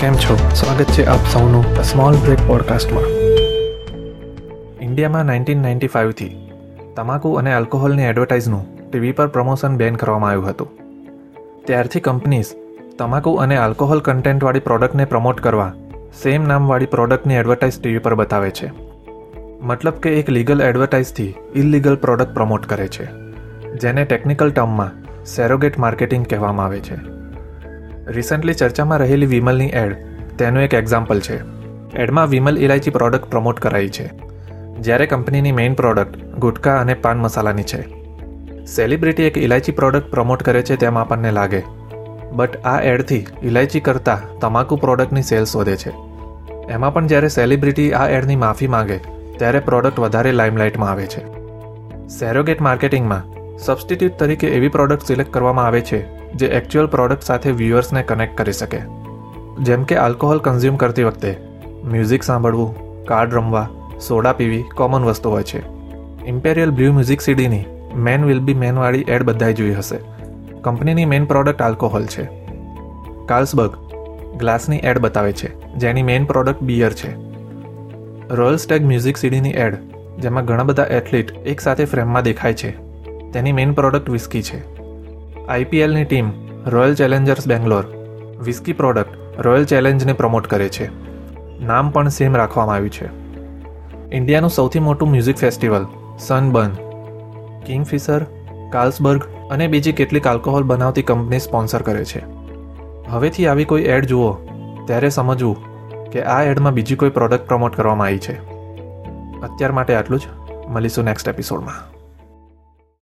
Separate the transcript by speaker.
Speaker 1: કેમ છો? સ્વાગત છે આપ સૌનું સ્મોલ બ્રેક પોડકાસ્ટમાં ઇન્ડિયામાં નાઇન્ટીન નાઇન્ટી ફાઇવથી તમાકુ અને આલ્કોહોલની એડવર્ટાઇઝનું ટીવી પર પ્રમોશન બેન કરવામાં આવ્યું હતું. ત્યારથી કંપનીઝ તમાકુ અને આલ્કોહોલ કન્ટેન્ટવાળી પ્રોડક્ટને પ્રમોટ કરવા સેમ નામવાળી પ્રોડક્ટની એડવર્ટાઇઝ ટીવી પર બતાવે છે. મતલબ કે એક લીગલ એડવર્ટાઇઝથી ઇલીગલ પ્રોડક્ટ પ્રમોટ કરે છે, જેને ટેકનિકલ ટર્મમાં સેરોગેટ માર્કેટિંગ કહેવામાં આવે છે. રિસન્ટલી ચર્ચામાં રહેલી વિમલની એડ તેનું એક એક્ઝામ્પલ છે. એડમાં વિમલ ઇલાયચી પ્રોડક્ટ પ્રમોટ કરાઈ છે. જ્યારે કંપનીની મેઇન પ્રોડક્ટ ગુટકા અને પાન મસાલાની છે. સેલિબ્રિટી એક ઇલાયચી પ્રોડક્ટ પ્રમોટ કરે છે તેમ આપણને લાગે. બટ આ એડથી ઇલાયચી કરતાં તમાકુ પ્રોડક્ટની સેલ્સ વધે છે. એમાં પણ જ્યારે સેલિબ્રિટી આ એડની માફી માંગે, ત્યારે પ્રોડક્ટ વધારે લાઇમલાઇટમાં આવે છે. સેરોગેટ માર્કેટિંગમાં સબસ્ટિટ્યૂટ તરીકે એવી પ્રોડક્ટ સિલેક્ટ કરવામાં આવે છે જે એકચ્યુઅલ પ્રોડક્ટ સાથે વ્યુઅર્સને કનેક્ટ કરી શકે. જેમ કે આલ્કોહોલ કન્ઝ્યુમ કરતી વખતે મ્યુઝિક સાંભળવું કાર્ડ રમવા, સોડા પીવી કોમન વસ્તુ હોય છે. ઇમ્પેરિયલ બ્લુ મ્યુઝિક સીડીની મેન વિલ બી મેનવાળી એડ બધાએ જોઈ હશે. કંપનીની મેઇન પ્રોડક્ટ આલ્કોહોલ છે. કાર્લ્સબર્ગ ગ્લાસની એડ બતાવે છે, જેની મેઇન પ્રોડક્ટ બિયર છે. રોયલ સ્ટેગ મ્યુઝિક સીડીની એડ જેમાં ઘણા બધા એથ્લીટ એકસાથે ફ્રેમમાં દેખાય છે. તેની મેઇન પ્રોડક્ટ વિસ્કી છે. આઈપીએલની team Royal Challengers Bangalore whisky product Royal ચેલેન્જને promote કરે છે. નામ પણ સેમ રાખવામાં આવ્યું છે. ઇન્ડિયાનું સૌથી મોટું music festival Sunburn Kingfisher, Carlsberg અને બીજી કેટલીક આલ્કોહોલ બનાવતી કંપની સ્પોન્સર કરે છે. હવેથી આવી કોઈ એડ જુઓ, ત્યારે સમજવું કે આ એડમાં બીજી કોઈ પ્રોડક્ટ પ્રમોટ કરવામાં આવી છે. અત્યાર માટે આટલું જ. મળીશું નેક્સ્ટ એપિસોડમાં.